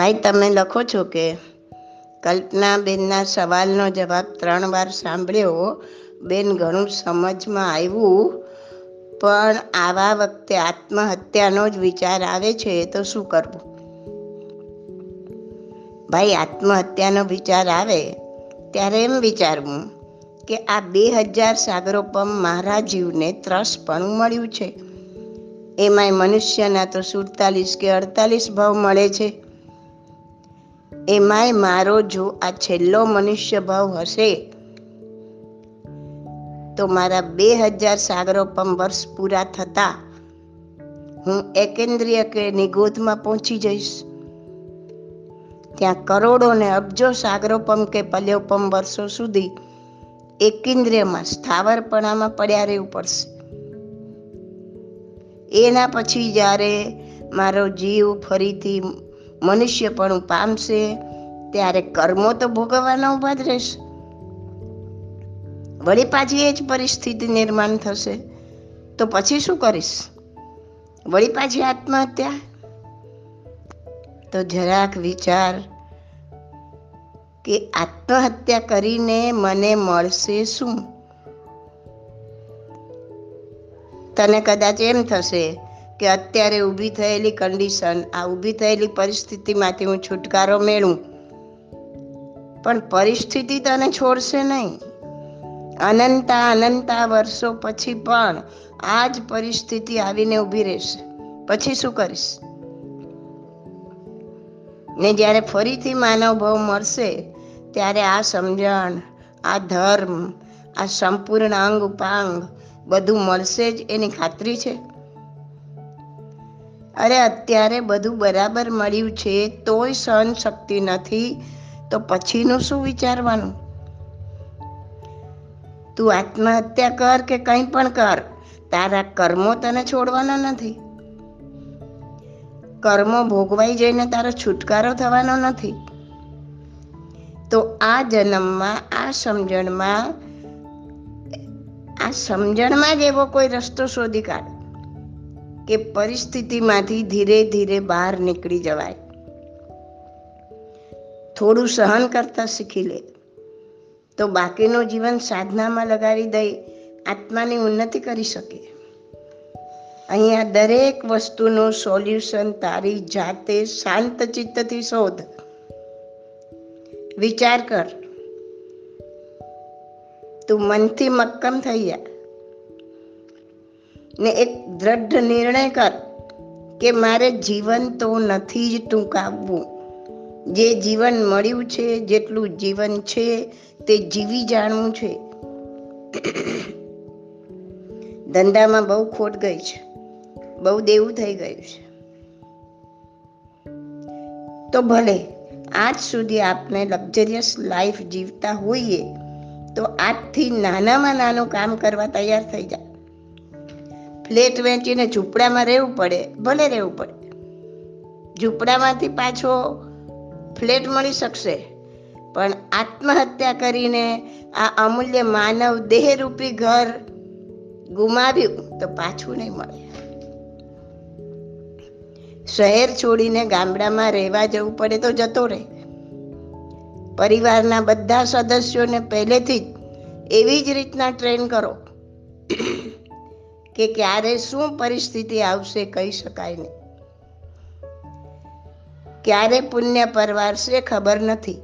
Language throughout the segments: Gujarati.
ભાઈ, તમે લખો છો કે કલ્પનાબેનના સવાલનો જવાબ ત્રણ વાર સાંભળ્યો. બેન, ઘણું સમજમાં આવ્યું, પણ આવા વખતે આત્મહત્યાનો જ વિચાર આવે છે તો શું કરવું? ભાઈ, આત્મહત્યાનો વિચાર આવે, ત્યારે એમ વિચારવું કે આ બે હજાર સાગરોપમ મારા જીવને ત્રસપણું મળ્યું છે. એમાંય મનુષ્યના તો સુડતાલીસ કે અડતાલીસ ભાવ મળે છે. એમાંય મારો જો આ છેલ્લો મનુષ્ય ભાવ હશે, તો મારા બે હજાર સાગરોપમ વર્ષ પૂરા થતા હું એકેન્દ્રિય કે નિગોધમાં પહોંચી જઈશ. ત્યાં કરોડો ને અબજો સાગરોપમ કે પલ્યોપમ વર્ષો સુધી એકેન્દ્રિયમાં સ્થાવરપણામાં પડ્યા રહેવું પડશે. એના પછી જ્યારે મારો જીવ ફરીથી મનુષ્યપણું પામશે ત્યારે કર્મો તો ભોગવવાના ઊભા જ રહેશે. વળી પાછી એ જ પરિસ્થિતિ નિર્માણ થશે. તો પછી શું કરીશ? વળી પાછી આત્મહત્યા? તો જરાક વિચાર કે આત્મહત્યા કરીને મને મળશે શું? તને કદાચ એમ થશે કે અત્યારે ઊભી થયેલી કન્ડિશન આ ઊભી થયેલી પરિસ્થિતિમાંથી હું છુટકારો મેળવું. પણ પરિસ્થિતિ તને છોડશે નહીં. અનંતા અનંતા વર્ષો પછી પણ આ જ પરિસ્થિતિ આવીને ઊભી રહેશે. પછી શું કરીશ? ને જ્યારે ફરીથી માનવ ભાવ મળશે ત્યારે આ સમજણ, આ ધર્મ, આ સંપૂર્ણ અંગ ઉપાંગ બધું મળશે જ એની ખાતરી છે. અરે, અત્યારે બધું બરાબર મળ્યું છે, તોય સહન શક્તિ નથી. તો પછીનું શું વિચારવાનું? તું આત્મહત્યા કર કે કંઈ પણ કર? તારા કર્મો તને છોડવાના નથી. કર્મો ભોગવાઈ જઈને તારો છુટકારો થવાનો નથી. તો આ જન્મમાં, આ સમજણમાં આ સમજણમાં જ એવો કોઈ રસ્તો શોધી કાઢ. કે પરિસ્થિતિમાંથી ધીરે ધીરે બહાર નીકળી જવાય. થોડું સહન કરતા શીખી લે. તો બાકીનું જીવન સાધનામાં લગાવી દઈ આત્માની ઉન્નતિ કરી શકે. અહીંયા દરેક વસ્તુનું સોલ્યુશન તારી જાતે શાંત ચિત્તથી શોધ. વિચાર કર. તું મનથી મક્કમ થઈ જા. ને એક દ્રઢ નિર્ણય કર કે મારે જીવન તો નથી જ ટૂંકાવવું. જે જીવન મળ્યું છે, જેટલું જીવન છે, તે જીવી જાણવું છે. ધંધામાં બહુ ખોટ ગઈ છે. બહુ દેવું થઈ ગયું છે. તો ભલે આજ સુધી આપણે લક્ઝરિયસ લાઈફ જીવતા હોઈએ, તો આજથી નાનામાં નાનું કામ કરવા તૈયાર થઈ જાય ફ્લેટ વેચીને ઝૂંપડામાં રહેવું પડે, ભલે રહેવું પડે. ઝૂંપડામાંથી પાછો ફ્લેટ મળી શકશે, પણ આત્મહત્યા કરીને આ અમૂલ્ય માનવ દેહરૂપી ઘર ગુમાવ્યું તો પાછું નહીં મળે. શહેર છોડીને ગામડામાં રહેવા જવું પડે તો જતો રહે. પરિવારના બધા સદસ્યોને પહેલેથી જ એવી જ રીતના ટ્રેન કરો. કે ક્યારે શું પરિસ્થિતિ આવશે કહી શકાય નહીં. ક્યારે પુણ્ય પરવારશે ખબર નથી.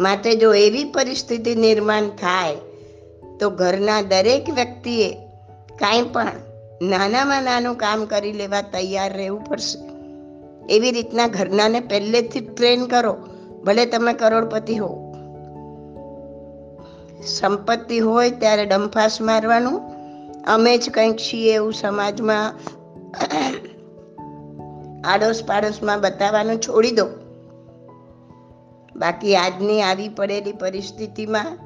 માટે જો એવી પરિસ્થિતિ નિર્માણ થાય, તો ઘરના દરેક વ્યક્તિએ કાંઈ પણ નાનામાં નાનું કામ કરી લેવા તૈયાર રહેવું પડશે. એવી રીતના ઘરનાને પહેલેથી ટ્રેન કરો, ભલે તમે કરોડપતિ હો સંપત્તિ હોય ત્યારે ડંફાસ મારવાનું અમે જ કંઈક છીએ એવું સમાજમાં આડોશ પાડોશમાં બતાવવાનું છોડી દો. બાકી આજની આવી પડેલી પરિસ્થિતિમાં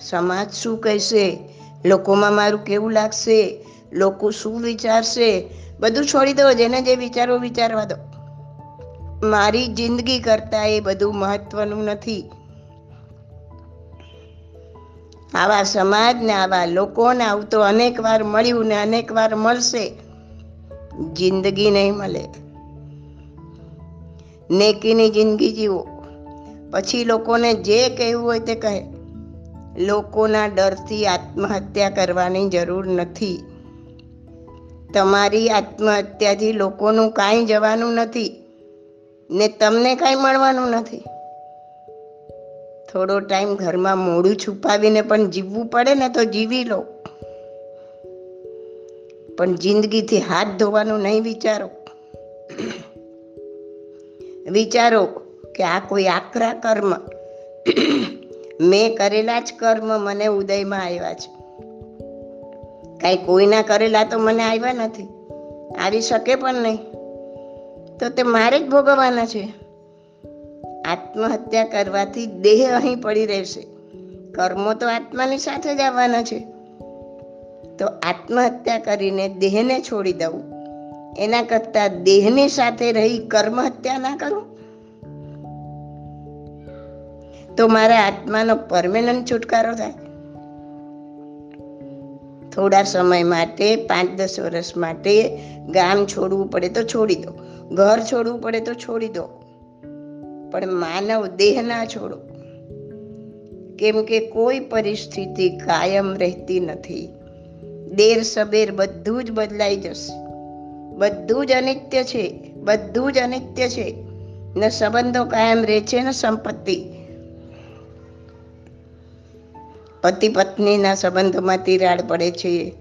સમાજ શું કહેશે? લોકોમાં મારું કેવું લાગશે? લોકો શું વિચારશે? બધું છોડી દો, જેને જે વિચારો વિચારવા દો. મારી જિંદગી કરતાં એ બધું મહત્વનું નથી. આવા સમાજને, આવા લોકોને આવું તો અનેક વાર મળ્યું ને અનેક વાર મળશે. જિંદગી નહીં મળે. નેકીની જિંદગી જીવો. પછી લોકોને જે કહેવું હોય તે કહે. લોકોના ડરથી આત્મહત્યા કરવાની જરૂર નથી. તમારી આત્મહત્યાથી લોકોનું કાંઈ જવાનું નથી. ને તમને કાંઈ મળવાનું નથી. થોડો ટાઈમ ઘરમાં મોડું છુપાવીને પણ જીવવું પડે ને તો જીવી લો. પણ જિંદગીથી હાથ ધોવાનું નહીં વિચારો. વિચારો કે આ કોઈ આકરા કર્મ. મેં કરેલા જ કર્મ મને ઉદયમાં આવ્યા છે. કાંઈ કોઈના કરેલા તો મને આવ્યા નથી. આવી શકે પણ નહીં. તો તે મારે જ ભોગવવાના છે. આત્મહત્યા કરવાથી દેહ અહીં પડી રહેશે. કર્મો તો આત્માની સાથે જ આવવાના છે. તો આત્મહત્યા કરીને દેહને છોડી દઉં. એના કરતાં દેહની સાથે રહી કર્મ હત્યા ના કરું? તો મારા આત્માનો પરમેનન્ટ છુટકારો થાય. થોડા સમય માટે પાંચ દસ વર્ષ માટે ગામ છોડવું પડે તો છોડી દો. ઘર છોડવું પડે તો છોડી દો. પણ માનવ દેહ ના છોડો. કેમ કે કોઈ પરિસ્થિતિ કાયમ રહેતી નથી. દેર સબેર બધું જ બદલાઈ જશે. બધું જ અનિત્ય છે, બધું જ અનિત્ય છે. ને સંબંધો કાયમ રહે છે, ને સંપત્તિ. પતિ પત્નીના સંબંધોમાં તિરાડ પડે છે.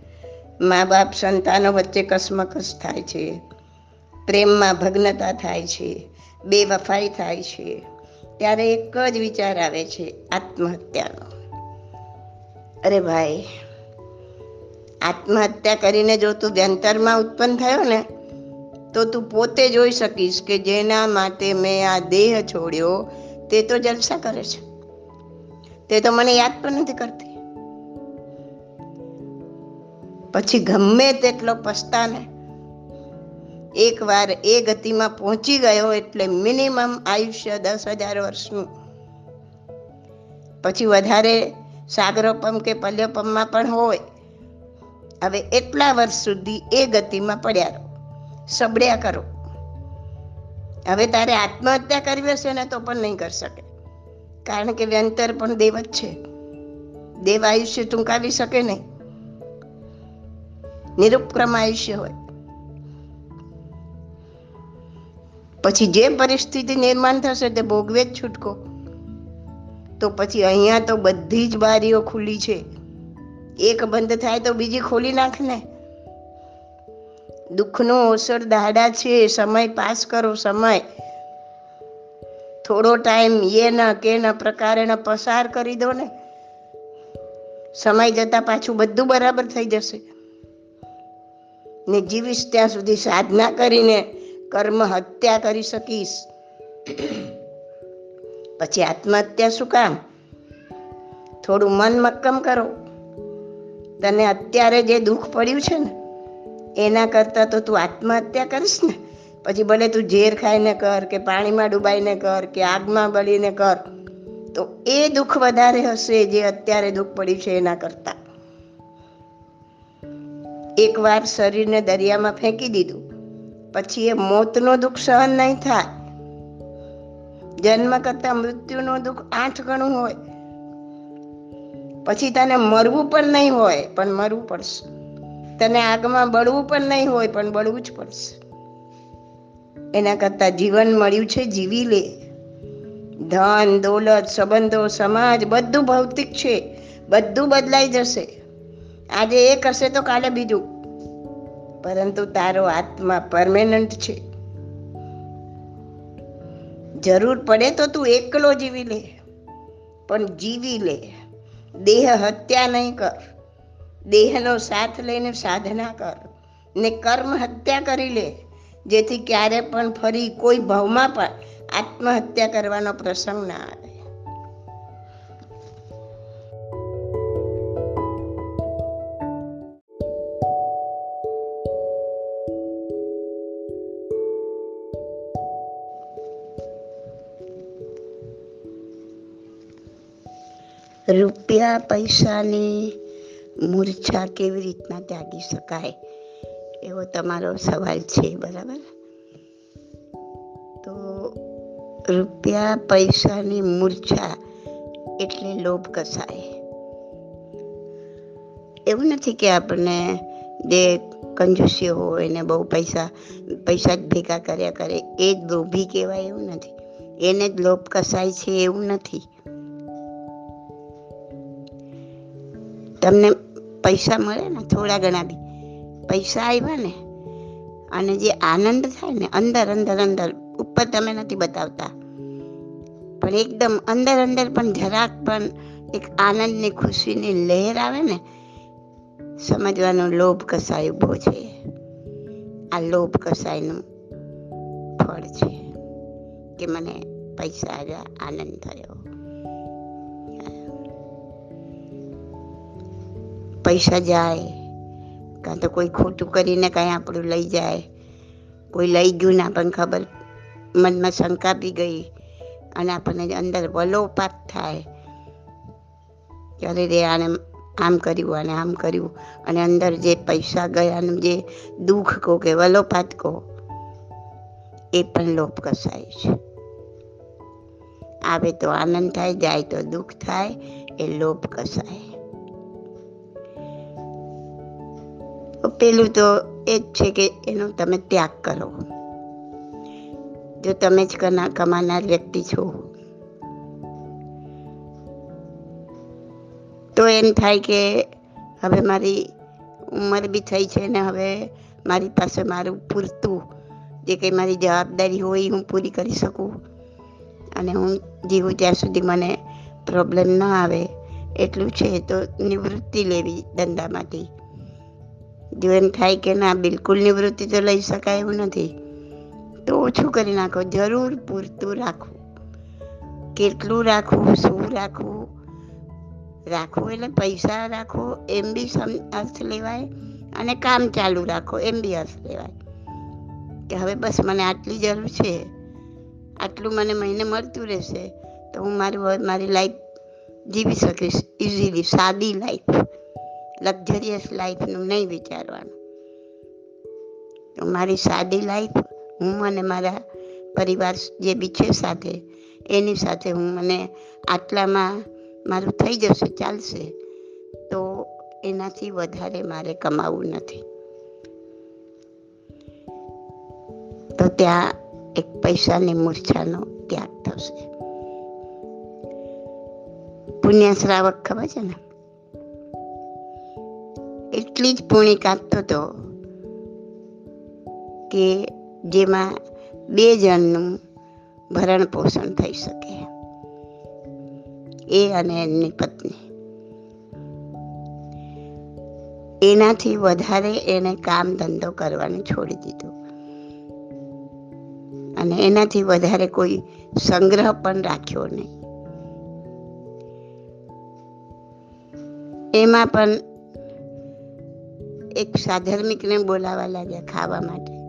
મા બાપ સંતાનો વચ્ચે કસમકસ થાય છે. પ્રેમમાં ભગ્નતા થાય છે. બેવફાઈ થાય છે. ત્યારે એક જ વિચાર આવે છે, આત્મહત્યાનો. અરે ભાઈ, આત્મહત્યા કરીને જો તું વ્યંતરમાં ઉત્પન્ન થયો ને, તો તું પોતે જોઈ શકીશ કે જેના માટે મેં આ દેહ છોડ્યો, તે તો જલસા કરે છે. તે તો મને યાદ પણ નથી કરતી. પછી ગમે તેટલો પસ્તાને એકવાર એ ગતિમાં પહોંચી ગયો એટલે મિનિમમ આયુષ્ય દસ હજાર વર્ષનું. પછી વધારે સાગરોપમ કે પલ્યોપમમાં પણ હોય. હવે એટલા વર્ષ સુધી એ ગતિમાં પડ્યા રહો. સબડ્યા કરો. હવે તારે આત્મહત્યા કરવી હશે ને તો પણ નહીં કરી શકે. કારણ કે વ્યંતર પણ દેવ જ છે. દેવ આયુષ્ય ટૂંકાવી શકે નહીં. નિરુપક્રમ આયુષ્ય હોય. પછી જે પરિસ્થિતિ નિર્માણ થશે તે ભોગવે જ છૂટકો. તો પછી અહીંયા તો બધી જ બારીઓ ખુલ્લી છે. એક બંધ થાય તો બીજી ખોલી નાખ ને. દુઃખનો અવસર દાડા છે, સમય પાસ કરો, સમય. થોડો ટાઈમ એ ન કે ન પ્રકારે પસાર કરી દો ને. સમય જતા પાછું બધું બરાબર થઈ જશે. ને જીવીશ ત્યાં સુધી સાધના કરીને કર્મ હત્યા કરી શકીશ. પછી આત્મહત્યા શું કામ? થોડું મન મક્કમ કરો. તને અત્યારે જે દુઃખ પડ્યું છે ને, એના કરતાં તો તું આત્મહત્યા કરીશ ને. પછી ભલે તું ઝેર ખાઈને કર કે પાણીમાં ડૂબાઈને કર કે આગમાં બળીને કર, તો એ દુઃખ વધારે હશે જે અત્યારે દુઃખ પડ્યું છે એના કરતાં. એકવાર શરીરને દરિયામાં ફેંકી દીધું. પછી એ મોતનો દુઃખ સહન નહીં થાય. જન્મ કરતા મૃત્યુનું દુઃખ આઠ ગણું હોય. પછી તને મરવું પણ નહીં હોય, પણ મરવું પડશે. તને આગમાં બળવું પણ નહીં હોય, પણ બળવું જ પડશે. એના કરતાં જીવન મળ્યું છે, જીવી લે. ધન, દોલત, સંબંધો, સમાજ, બધું ભૌતિક છે. બધું બદલાઈ જશે. આજે એ કરશે તો કાલે બીજું. પરંતુ તારો આત્મા પરમેનન્ટ છે. જરૂર પડે તો તું એકલો જીવી લે, પણ જીવી લે. દેહ હત્યા નહીં કર, દેહનો સાથ લઈને સાધના કર ને કર્મ હત્યા કરી લે, જેથી ક્યારે પણ ફરી કોઈ ભાવમાં પણ આત્મહત્યા કરવાનો પ્રસંગ ના આવે. રૂપિયા પૈસાની મૂર્છા કેવી રીતના ત્યાગી શકાય એવો તમારો સવાલ છે, બરાબર? તો રૂપિયા પૈસાની મૂર્છા એટલે લોભ કસાય એવું નથી કે આપણને જે કંજુસી હોય ને બહુ પૈસા પૈસા જ ભેગા કર્યા કરે, એ જ લોભી કહેવાય એવું નથી. એને જ લોભ કસાય છે એવું નથી. તમને પૈસા મળે ને થોડા ઘણા બી. પૈસા આવ્યા ને, અને જે આનંદ થાય ને, અંદર અંદર અંદર, ઉપર તમે નથી બતાવતા. પણ એકદમ અંદર અંદર પણ જરાક પણ એક આનંદની, ખુશીની લહેર આવે ને, સમજવાનો લોભ કસાય ઊભો છે. આ લોભ કસાયનું ફળ છે કે મને પૈસા આવ્યા આનંદ થયો. પૈસા જાય, કાં તો કોઈ ખોટું કરીને કાંઈ આપણું લઈ જાય. કોઈ લઈ ગયું ના પણ ખબર, મનમાં શંકા બી ગઈ અને આપણને અંદર વલોપાત થાય. કે રે આને આમ કર્યું અને આમ કર્યું અને અંદર જે પૈસા ગયાનું જે દુઃખ કહો કે વલોપાત કહો, એ પણ લોપ કસાય છે. આવે તો આનંદ થાય, જાય તો દુઃખ થાય, એ લોપ કસાય. પેલું તો એ જ છે કે એનો તમે ત્યાગ કરો. જો તમે જ કમાનાર વ્યક્તિ છો. તો એમ થાય કે હવે મારી ઉંમર બી થઈ છે ને હવે મારી પાસે મારું પૂરતું જે કંઈ મારી જવાબદારી હોય હું પૂરી કરી શકું. અને હું જીવું ત્યાં સુધી મને પ્રોબ્લેમ ન આવે. એટલું છે તો નિવૃત્તિ લેવી ધંધામાંથી. જો એમ થાય કે ના, બિલકુલ નિવૃત્તિ તો લઈ શકાય એવું નથી. તો ઓછું કરી નાખો, જરૂર પૂરતું રાખવું. કેટલું રાખવું, શું રાખવું? રાખવું એટલે પૈસા રાખો, એમ બી અર્થ લેવાય અને કામ ચાલુ રાખો, એમ બી અર્થ લેવાય. કે હવે બસ મને આટલી જરૂર છે, આટલું મને મહિને મળતું રહેશે, તો હું મારું, મારી લાઈફ જીવી શકીશ ઇઝીલી સાદી લાઈફ લક્ઝરિયસ લાઈફનું નહીં વિચારવાનું. તો મારી સાદી લાઈફ, હું અને મારા પરિવાર જે બી છે સાથે, એની સાથે હું મને આટલામાં મારું થઈ જશે, ચાલશે, તો એનાથી વધારે મારે કમાવું નથી. તો ત્યાં એક પૈસાની મૂર્છાનો ત્યાગ થશે. પુણ્યશ્રાવક ખબર છે ને? એટલી જ પૂણી કાપતો હતો કે જેમાં બે જણનું ભરણ પોષણ થઈ શકે. એ અને એમની પત્ની. એનાથી વધારે એને કામ ધંધો કરવાનું છોડી દીધું. અને એનાથી વધારે કોઈ સંગ્રહ પણ રાખ્યો નહીં. એમાં પણ એક સાધર્મિકને બોલાવા લાગ્યા ખાવા માટે.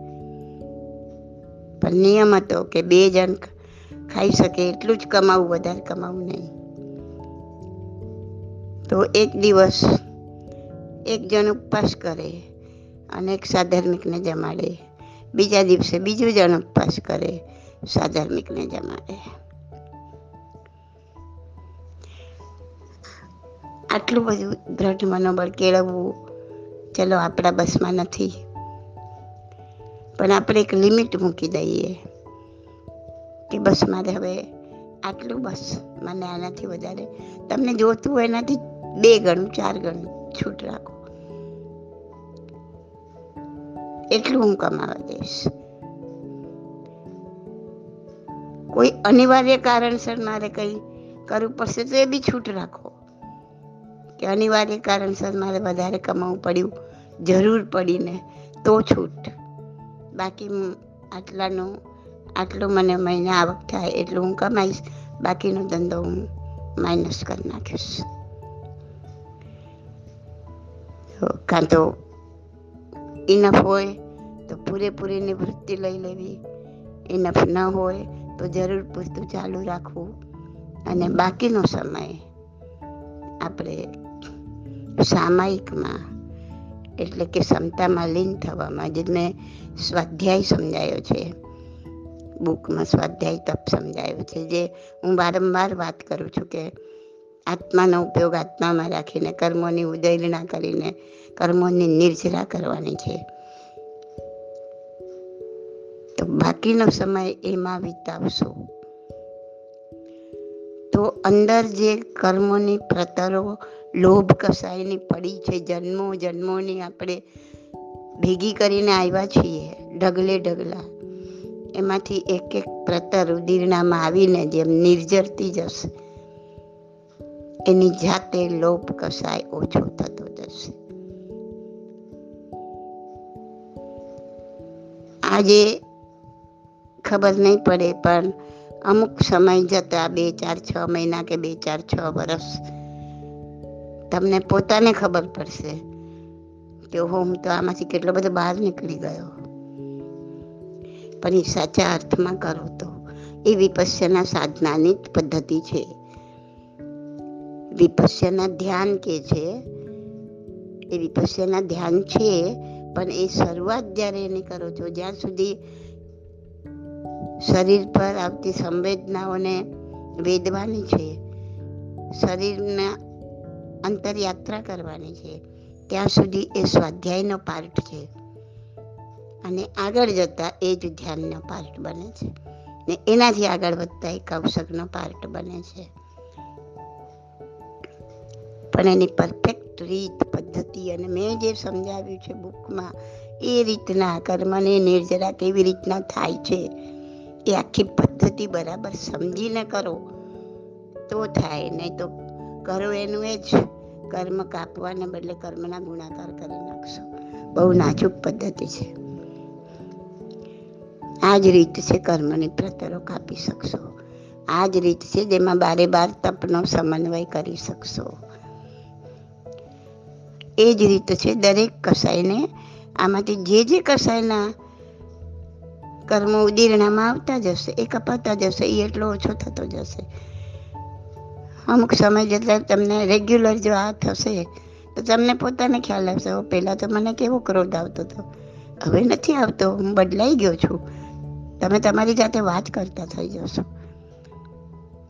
પણ નિયમ હતો કે બે જણ ખાઈ શકે એટલું જ કમાવું, વધારે કમાવું નહીં. તો એક દિવસ એક જણ ઉપવાસ કરે અને એક સાધર્મિકને જમાડે. બીજા દિવસે બીજું જણ ઉપવાસ કરે, સાધર્મિકને જમાડે. આટલું બધું દ્રઢ મનોબળ કેળવવું ચલો, આપણા બસમાં નથી. પણ આપણે એક લિમિટ મૂકી દઈએ કે બસ મારે હવે આટલું બસ. મને આનાથી વધારે. તમને જોતું હોય એનાથી બે ગણું, ચાર ગણું છૂટ રાખો. એટલું હું કમાવા દઈશ. કોઈ અનિવાર્ય કારણસર મારે કંઈ કરવું પડશે તો એ બી છૂટ રાખો. કે અનિવાર્ય કારણસર મારે વધારે કમાવું પડ્યું. જરૂર પડીને તો છૂટ. બાકી આટલાનું, આટલું મને મહિને આવક થાય એટલું હું કમાઈશ. બાકીનો ધંધો હું માઇનસ કરી નાખીશ. કાં તો ઇનફ હોય તો પૂરેપૂરી નિવૃત્તિ લઈ લેવી. ઇનફ ન હોય તો જરૂર પૂરતું ચાલુ રાખવું. અને બાકીનો સમય આપણે સામાયિકમાં, એટલે કે ક્ષમતામાં લીન થવામાં જે મેં સ્વાધ્યાય સમજાયો છે. બુકમાં સ્વાધ્યાય તપ સમજાયો છે, જે હું વારંવાર વાત કરું છું કે આત્માનો ઉપયોગ આત્મામાં રાખીને, કર્મોની ઉદયરણા કરીને, કર્મોની નિર્જરા કરવાની છે. તો બાકીનો સમય એમાં વિતાવશો. તો અંદર જે કર્મોની પ્રતરો લોભ કસાયની પડી છે. જન્મો જન્મોની આપણે ભેગી કરીને આવ્યા છીએ, ઢગલે ઢગલા. એમાંથી એક એક પ્રતર ઉદીરણામાં આવીને જેમ નિર્જરતી જશે એની જાતે લોભ કસાય ઓછો થતો જશે. આજે ખબર નહીં પડે, પણ અમુક સમય જતા બે ચાર છ મહિના કે બે ચાર છ વર્ષ તમને પોતાને ખબર પડશે કે હું તો આમાંથી કેટલો બધો બહાર નીકળી ગયો. પણ એ સાચા અર્થમાં કરો તો. એ વિપસ્યના સાધનાની જ પદ્ધતિ છે. વિપસ્યના ધ્યાન કે છે? એ વિપસ્યના ધ્યાન છે, પણ એ શરૂઆત જ્યારે એની કરો છો, જ્યાં સુધી શરીર પર આવતી સંવેદનાઓને વેદવાની છે. શરીરના અંતરયાત્રા કરવાની છે. ત્યાં સુધી એ સ્વાધ્યાયનો પાર્ટ છે. અને આગળ જતાં એ જ ધ્યાનનો પાર્ટ બને છે. ને એનાથી આગળ વધતા એ કૌશકનો પાર્ટ બને છે. પણ એની પરફેક્ટ રીત, પદ્ધતિ અને મેં જે સમજાવ્યું છે બુકમાં, એ રીતના કર્મને નિર્જરા કેવી રીતના થાય છે, એ આખી પદ્ધતિ બરાબર સમજીને કરો, તો થાય. નહીં તો કરો એનું એ જ. કર્મ કાપવાને બદલે કર્મના ગુણાકાર કરી નાખશો. બહુ નાજુક પદ્ધતિ છે. આ જ રીત છે કર્મની પ્રતરો કાપી શકશો. આ જ રીત છે જેમાં બારે બાર તપનો સમન્વય કરી શકશો. એ જ રીત છે દરેક કસાયને આમાંથી જે જે કસાયના કર્મો ઉદીરણામાં આવતા જશે, એ કપાતા જશે એ એટલો ઓછો થતો જશે. અમુક સમય જતાં તમને રેગ્યુલર જો આ થશે, તો તમને પોતાને ખ્યાલ આવશે પહેલાં તો મને કેવો ક્રોધ આવતો હતો. હવે નથી આવતો, હું બદલાઈ ગયો છું. તમે તમારી જાતે વાત કરતા થઈ જશો.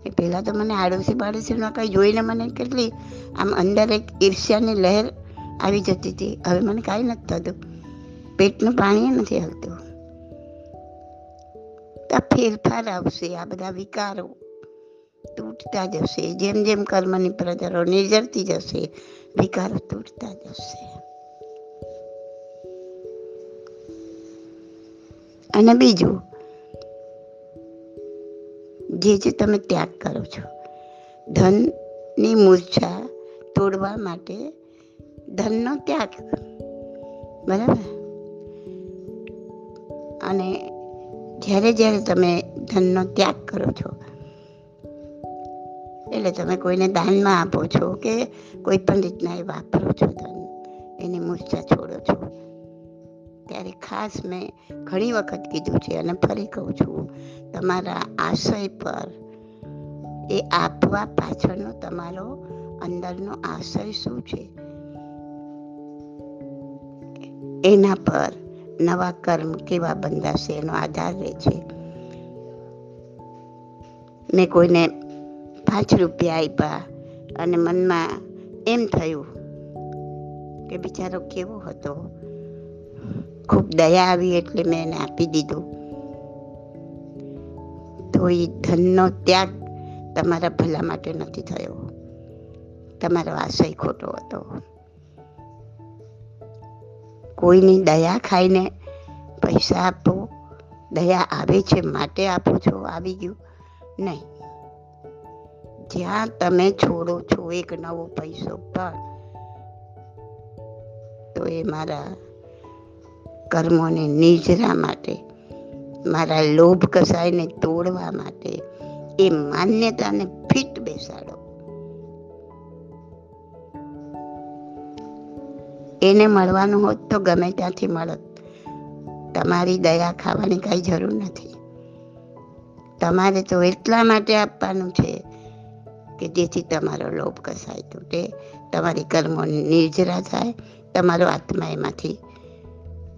એ પહેલાં તો મને આડોશી પાડોશીમાં કંઈ જોઈને મને કેટલી આમ અંદર એક ઈર્ષ્યાની લહેર આવી જતી હતી. હવે મને કાંઈ નથી થતું. પેટનું પાણી નથી આવતું આ ફેરફાર આવશે, આ બધા વિકારો. તૂટતા જશે. જેમ જેમ કર્મની પ્રજારો નિર્જરતી જશે, વિકારો તૂટતા જશે. અને બીજું, જે જે તમે ત્યાગ કરો છો, ધનની મૂર્છા તોડવા માટે ધનનો ત્યાગ બરાબર? અને જ્યારે જ્યારે તમે ધનનો ત્યાગ કરો છો એટલે તમે કોઈને દાનમાં આપો છો કે કોઈ પણ રીતના એ વાપરો છો ધન એની મૂર્છા છોડો છો. ત્યારે ખાસ મેં ઘણી વખત કીધું છે અને ફરી કહું છું, તમારા આશય પર એ આપવા પાછળનો તમારો અંદરનો આશય શું છે? એના પર નવા કર્મ કેવા બંધાશે એનો આધાર રહે છે. મેં કોઈને પાંચ રૂપિયા આપ્યા અને મનમાં એમ થયું કે બિચારો કેવો હતો. ખૂબ દયા આવી એટલે મેં એને આપી દીધું. તો એ ધનનો ત્યાગ તમારા ભલા માટે નથી થયો. તમારો આશય ખોટો હતો. કોઈની દયા ખાઈને પૈસા આપો, દયા આવે છે, માટે આપો છો, આવી ગયું. નહીં. જ્યાં તમે છોડો છો એક નવો પૈસો પણ તો એ મારા કર્મોને નિજરા માટે, મારા લોભ કસાયને તોડવા માટે, એ માન્યતાને ફિટ બેસાડો. એને મળવાનું હોત તો ગમે ત્યાંથી મળત. તમારી દયા ખાવાની કાંઈ જરૂર નથી. તમારે તો એટલા માટે આપવાનું છે કે જેથી તમારો લોભ કસાય તૂટે, તમારી કર્મો નિર્જરા થાય, તમારો આત્મા એમાંથી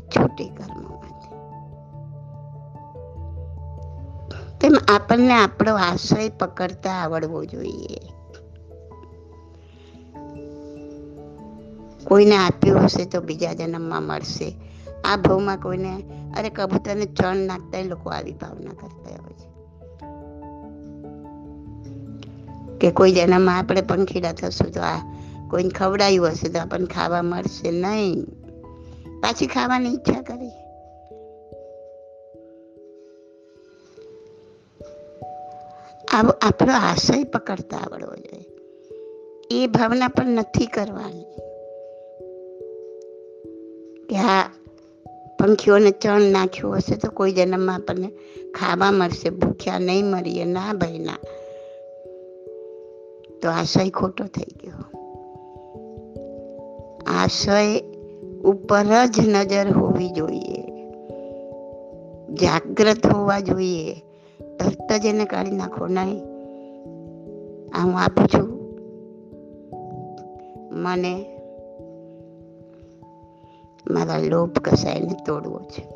છૂટે કર્મોમાંથી. તેમ આપણને આપણો આશ્રય પકડતા આવડવો જોઈએ. કોઈને આપ્યું હશે તો બીજા જન્મમાં મળશે. આ ભાવમાં કોઈને, અરે કબૂતરને ચણ નાખતા લોકો આવી ભાવના કરતા હોય છે. કે કોઈ જન્મમાં આપણે પંખીડા થશું તો આ કોઈને ખવડાયું હશે તો આપણને ખાવા મળશે નહીં. પાછી ખાવાની ઈચ્છા કરી. આપણો આશય પકડતા આવડવો જોઈએ. એ ભાવના પણ નથી કરવાની. કે આ પંખીઓને ચણ નાખ્યું હશે તો કોઈ જન્મમાં આપણને ખાવા મળશે, ભૂખ્યા નહીં મળીએ ના ભાઈ, ના. તો આશય ખોટો થઈ ગયો. આશય ઉપર જ નજર હોવી જોઈએ. જાગ્રત હોવા જોઈએ. તરત જ એને કાઢી નાખો. નહીં, આ હું આપું છું. મને મારા લોભ કસાયને તોડવો છે.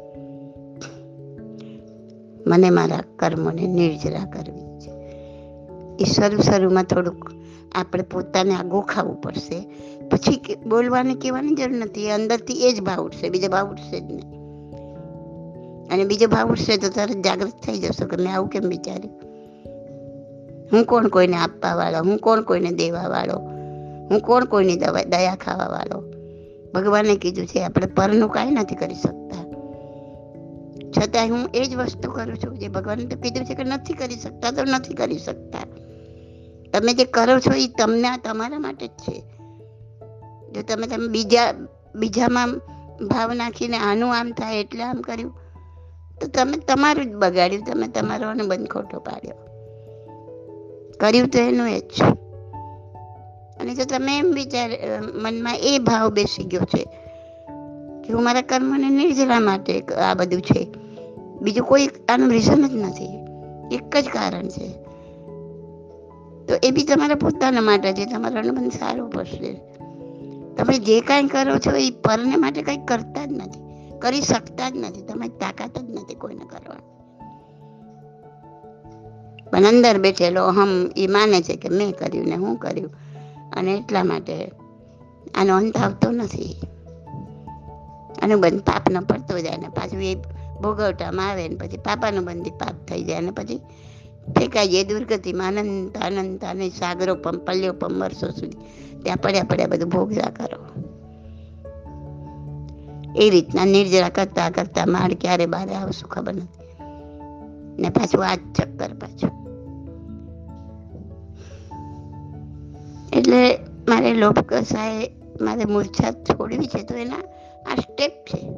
મને મારા કર્મોને નિર્જરા કરવી છે. એ શરૂ શરૂમાં થોડુંક આપણે પોતાને આ ગોખાવું પડશે. પછી બોલવાની કહેવાની જરૂર નથી. અંદરથી એ જ ભાવ ઉઠશે. બીજો ભાવ ઉઠશે જ નહીં. અને બીજો ભાવ ઉઠશે તો તરત જાગૃત થઈ જશો કે મેં આવું કેમ વિચાર્યું? હું કોણ કોઈને આપવા વાળો હું કોણ કોઈને દેવા વાળો હું કોણ કોઈની દવા, દયા ખાવા વાળો ભગવાને કીધું છે, આપણે પરનું કાંઈ નથી કરી શકતા. છતાંય હું એ જ વસ્તુ કરું છું, જે ભગવાને તો કીધું છે કે નથી કરી શકતા, તો નથી કરી શકતા. તમે જે કરો છો એ તમને, તમારા માટે જ છે. જો તમે તમે બીજા, બીજામાં ભાવ નાખીને આનું આમ થાય, એટલે આમ કર્યું, તો તમે તમારું જ બગાડ્યું, તમે તમારો અનુબંધ ખોટો પાડ્યો. કર્યું તો એનું એ જ. છે અને જો તમે એમ વિચાર મનમાં એ ભાવ બેસી ગયો છે કે હું મારા કર્મને નિર્જરા માટે આ બધું છે. બીજું કોઈ આનું રીઝન જ નથી. એક જ કારણ છે. તો એ બી તમારા પોતાના માટે છે. તમારો અનુબંધ સારો પડશે. તમે જે કાંઈ કરો છો એ પરને માટે કંઈ કરતા જ નથી. કરી શકતા જ નથી. તમારી તાકાત જ નથી કોઈને કરવાની. પણ અંદર બેઠેલો હમ એ માને છે કે મેં કર્યું ને હું કર્યું. અને એટલા માટે આનો અંત આવતો નથી. અનુબંધ પાપનો પડતો જાય ને પાછું એ ભોગવટામાં આવે ને પછી પાપાનું બંધી પાપ થઈ જાય ને પછી ફેંકાઈ જાય દુર્ગતિમાં અનંત અનંત અને સાગરો પલ્યો પમ સુધી ત્યાં પડ્યા પડ્યા બધું ભોગવ્યા કરો. એ રીતના નિર્જરા કરતા કરતા માળ ક્યારે બારે આવશું ખબર નથી. ને પાછું આ જ ચક્કર પાછું. એટલે મારે લોભ કસાય મારે મૂર્છા છોડવી છે તો એના આ સ્ટેપ છે.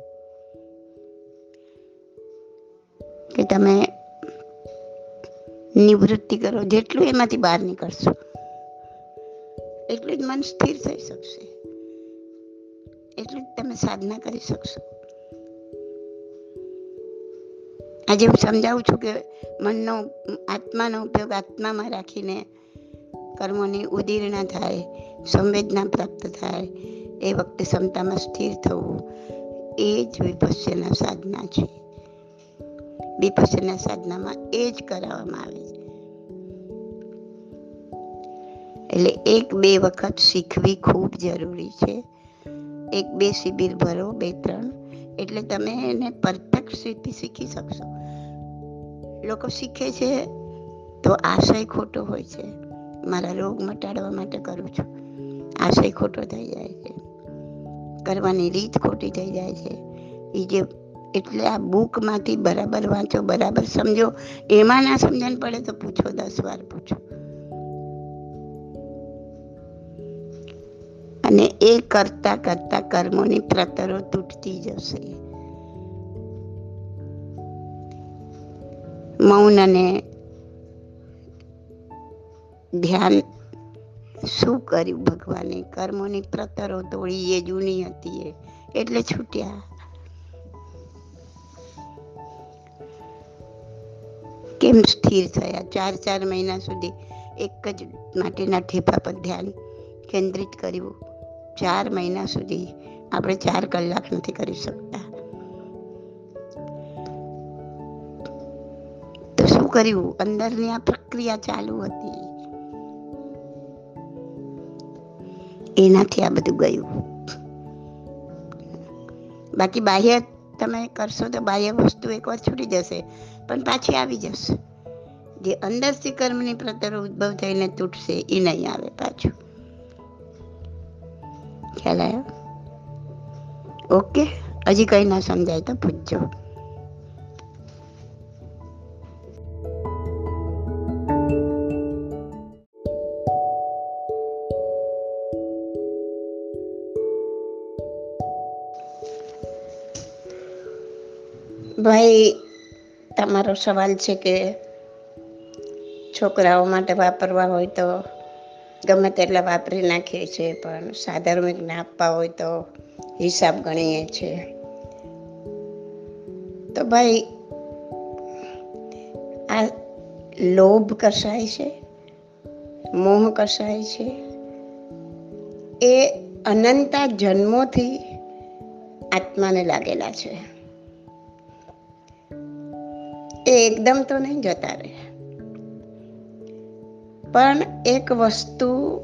કે તમે નિવૃત્તિ કરો, જેટલું એમાંથી બહાર નીકળશો. એટલું જ મન સ્થિર થઈ શકશે. એટલું જ તમે સાધના કરી શકશો. આજે હું સમજાવું છું કે મનનો, આત્માનો ઉપયોગ આત્મામાં રાખીને કર્મોની ઉદીર્ણા થાય, સંવેદના પ્રાપ્ત થાય, એ વખતે ક્ષમતામાં સ્થિર થવું, એ જ વિપસ્યના સાધના છે. વિપસ્યના સાધનામાં એ જ કરાવવામાં આવે છે. એટલે એક બે વખત શીખવી ખૂબ જરૂરી છે. એક બે શિબિર ભરો, બે ત્રણ. એટલે તમે એને પરફેક્ટ રીતે શીખી શકશો. લોકો શીખે છે તો આશય ખોટો હોય છે. મારા રોગ મટાડવા માટે કરું છું. આશય ખોટો થઈ જાય છે. કરવાની રીત ખોટી થઈ જાય છે. એ જે એટલે આ બુકમાંથી બરાબર વાંચો, બરાબર સમજો. એમાં ના સમજણ પડે તો પૂછો, દસ વાર પૂછો. અને એ કરતા કરતા કર્મોની પ્રતરો તૂટતી જશે. મૌન અને ધ્યાન શું કર્યું ભગવાને? કર્મોની પ્રતરો તોડી, એ જૂની હતી એટલે છૂટ્યા. કેમ સ્થિર થયા? ચાર ચાર મહિના સુધી એક જ માટીના ઠેપા પર ધ્યાન કેન્દ્રિત કર્યું. ચાર મહિના સુધી આપણે ચાર કલાક નથી કરી શકતા. તો શું કર્યું? અંદરની આ પ્રક્રિયા ચાલુ હતી. એનાથી આ બધું ગયું. બાકી બાહ્ય તમે કરશો તો બાહ્ય વસ્તુ એકવાર છૂટી જશે. પણ પાછી આવી જશે. જે અંદરથી કર્મની પ્રતર ઉદ્ભવ થઈને તૂટશે, એ નહીં આવે પાછું. ખ્યાલ આવ્યો? ઓકે. હજી કંઈ ના સમજાય તો પૂછજો. ભાઈ તમારો સવાલ છે કે છોકરાઓ માટે વાપરવા હોય તો ગમે તેટલા વાપરી નાખીએ છીએ પણ સાધર્મિકને આપવા હોય તો હિસાબ ગણીએ છીએ તો ભાઈ, આ લોભ કસાય છે? મોહ કસાય છે? એ અનંતા જન્મોથી આત્માને લાગેલા છે. એ એકદમ તો નહીં જતા રહે. પણ એક વસ્તુ,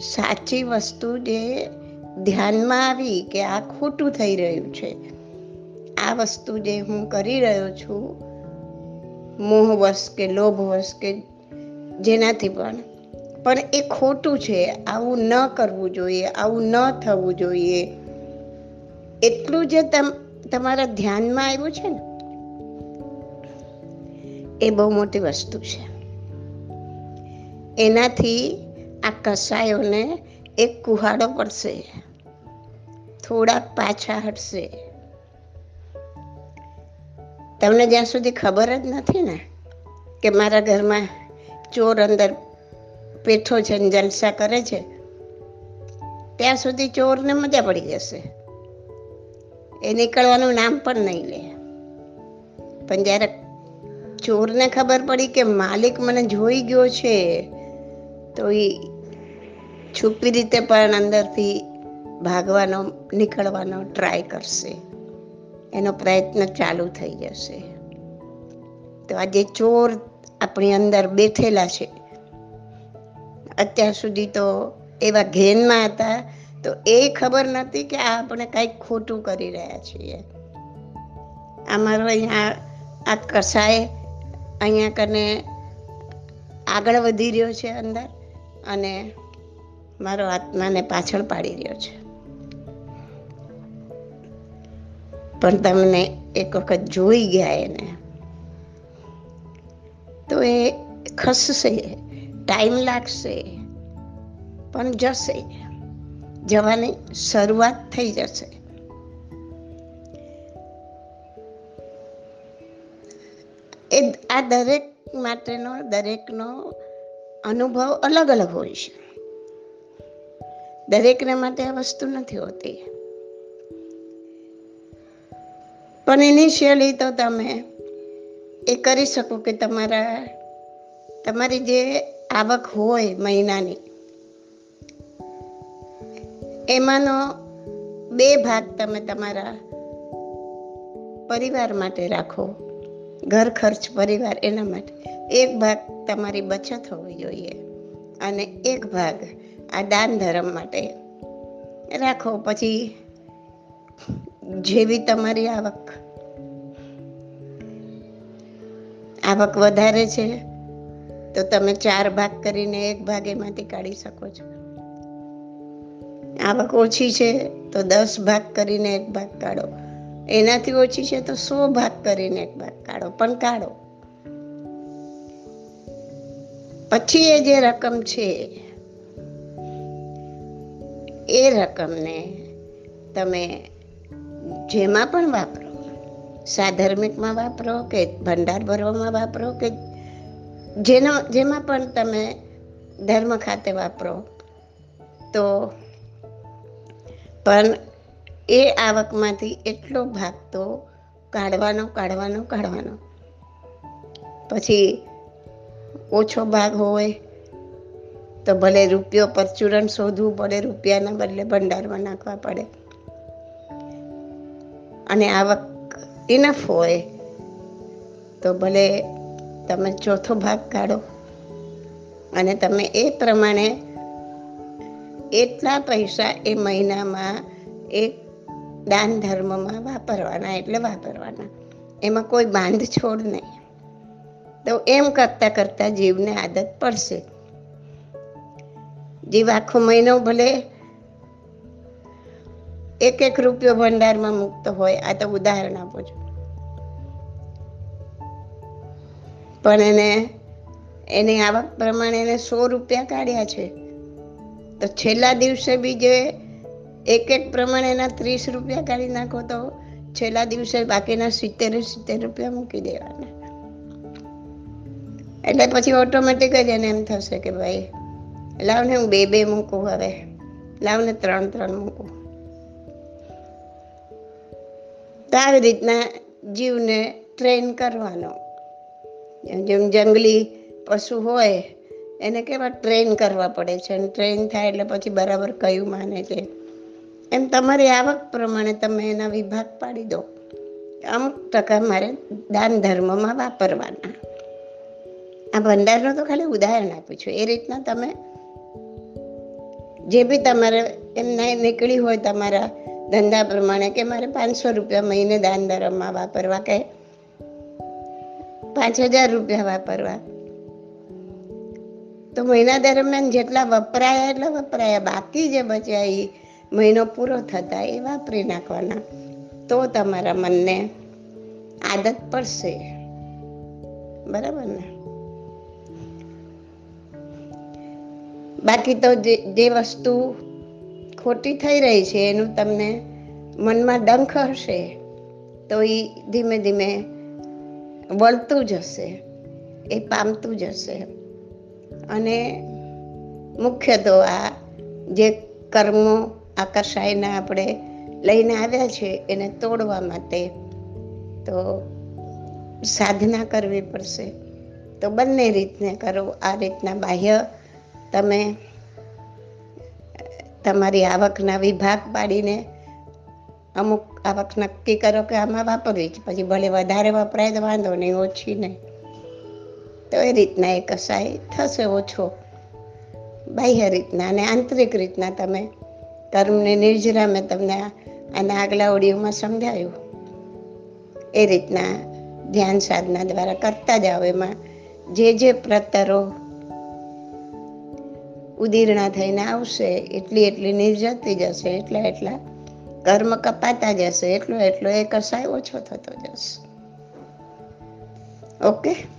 સાચી વસ્તુ જે ધ્યાનમાં આવી કે આ ખોટું થઈ રહ્યું છે, આ વસ્તુ જે હું કરી રહ્યો છું, મોહવશ કે લોભવશ કે જેનાથી પણ પણ એ ખોટું છે, આવું ન કરવું જોઈએ, આવું ન થવું જોઈએ. એટલું જે તમ, તમારા ધ્યાનમાં આવ્યું છે ને એ બહુ મોટી વસ્તુ છે. એનાથી આ કસાયોને એક કુહાડો પડશે. થોડાક પાછા હટશે. તમને જ્યાં સુધી ખબર જ નથી ને કે મારા ઘરમાં ચોર અંદર પેઠો છે ને જલસા કરે છે, ત્યાં સુધી ચોરને મજા પડી જશે. એ નીકળવાનું નામ પણ નહીં લે. પણ જ્યારે ચોરને ખબર પડી કે માલિક મને જોઈ ગયો છે. તો એ છુપી રીતે પણ અંદરથી ભાગવાનો, નીકળવાનો ટ્રાય કરશે. એનો પ્રયત્ન ચાલુ થઈ જશે. તો આજે ચોર આપણી અંદર બેઠેલા છે. અત્યાર સુધી તો એવા ઘેનમાં હતા, તો એ ખબર નથી કે આ આપણે કંઈક ખોટું કરી રહ્યા છીએ. અમારો અહીંયા આ કસાય અહીંયા કને આગળ વધી રહ્યો છે અંદર અને મારો આત્માને પાછળ પાડી રહ્યો છે. પણ તમને એક વખત જોઈ ગયા એને. તો એ ખસશે, ટાઈમ લાગશે, પણ જશે. જવાની શરૂઆત થઈ જશે. દરેક માટેનો, દરેકનો અનુભવ અલગ અલગ હોય છે. દરેકને માટે આ વસ્તુ નથી હોતી. પણ ઇનિશિયલી તો તમે એ કરી શકો કે તમારા, તમારી જે આવક હોય મહિનાની, એમાંનો બે ભાગ તમે તમારા પરિવાર માટે રાખો. ઘર ખર્ચ પરિવાર એના માટે. એક ભાગ તમારી બચત હોવી જોઈએ અને એક ભાગ આ દાન ધર્મ માટે રાખો. પછી જેવી તમારી આવક આવક વધારે છે, તો તમે ચાર ભાગ કરીને એક ભાગ એમાંથી કાઢી શકો છો. આવક ઓછી છે, તો દસ ભાગ કરીને એક ભાગ કાઢો. એનાથી ઓછી છે તો સો ભાગ કરીને એક ભાગ કાઢો, પણ કાઢો. પછી એ જે રકમ છે, એ રકમને તમે જેમાં પણ વાપરો સાધર્મિકમાં વાપરો કે ભંડાર ભરવામાં વાપરો કે જેનો, જેમાં પણ તમે ધર્મ ખાતે વાપરો, તો પણ એ આવકમાંથી એટલો ભાગ તો કાઢવાનો કાઢવાનો કાઢવાનો. પછી ઓછો ભાગ હોય તો ભલે રૂપિયો પરચુરણ શોધવું પડે, રૂપિયાના બદલે ભંડારમાં નાખવા પડે. અને આવક ઇનફ હોય તો ભલે તમે ચોથો ભાગ કાઢો. અને તમે એ પ્રમાણે એટલા પૈસા એ મહિનામાં એક દાન ધર્મમાં વાપરવાના, એટલે વાપરવાના. એમાં કોઈ બાંધ છોડ નહીં. તો એમ કરતાં કરતાં જીવને આદત પડશે. જીવ આખો મહિનો ભલે એક એક રૂપિયો ભંડારમાં મૂકતો હોય, આ તો ઉદાહરણ આપું છું. પણ એને, એની આવક પ્રમાણે એને સો રૂપિયા કાઢ્યા છે. તો છેલ્લા દિવસે બી જે એક એક પ્રમાણે એના ત્રીસ રૂપિયા કાઢી નાખો તો છેલ્લા દિવસે બાકીના સિત્તેર સિત્તેર રૂપિયા મૂકી દેવાના. એટલે પછી ઓટોમેટિક જ એને એમ થશે કે ભાઈ લાવને હું બે બે મૂકું હવે. લાવને ત્રણ ત્રણ મૂકું. તો આવી રીતના જીવને ટ્રેન કરવાનો. જેમ જંગલી પશુ હોય, એને કેવા ટ્રેન કરવા પડે છે. અને ટ્રેન થાય એટલે પછી બરાબર કયું માને છે. એમ તમારી આવક પ્રમાણે તમે એના વિભાગ પાડી દો. અમુક ટકા મારે દાન ધર્મમાં વાપરવાના. આ ભંડારનું તો ખાલી ઉદાહરણ આપું છું. એ રીતના તમે જે બી તમારે એમ નીકળી હોય તમારા ધંધા પ્રમાણે કે મારે પાંચસો રૂપિયા મહિને દાન ધર્મમાં વાપરવા કે પાંચ હજાર રૂપિયા વાપરવા. તો મહિના દરમિયાન જેટલા વપરાયા એટલા વપરાયા. બાકી જે બચ્યા એ મહિનો પૂરો થતા એ વાપરી નાખવાના. તો તમારા મનને આદત પડશે. બરાબર ને? બાકી તો જે વસ્તુ ખોટી થઈ રહી છે, એનું તમને મનમાં ડંખ હશે, તો એ ધીમે ધીમે વળતું જશે એ પામતું જશે અને મુખ્ય તો આ જે કર્મો આકર્ષાયના આપણે લઈને આવ્યા છે એને તોડવા માટે. તો સાધના કરવી પડશે. તો બંને રીતને કરો. આ રીતના બાહ્ય તમે તમારી આવકના વિભાગ પાડીને અમુક આવક નક્કી કરો કે આમાં વાપરવી જ પછી ભલે વધારે વપરાય તો વાંધો નહીં, ઓછી નહીં. તો એ રીતના એ કસાય થશે ઓછો. બાહ્ય રીતના અને આંતરિક રીતના તમે કર્મને નિર્જરા મેં તમને આના આગલા ઓડિયોમાં સમજાયું. એ રીતના ધ્યાન સાધના દ્વારા કરતા જાઓ. એમાં જે જે પ્રતરો ઉદીર્ણા થઈને આવશે, એટલી એટલી નિર્જતી જશે, એટલા એટલા કર્મ કપાતા જશે, એટલો એટલો એ કસાય ઓછો થતો જશે. ઓકે?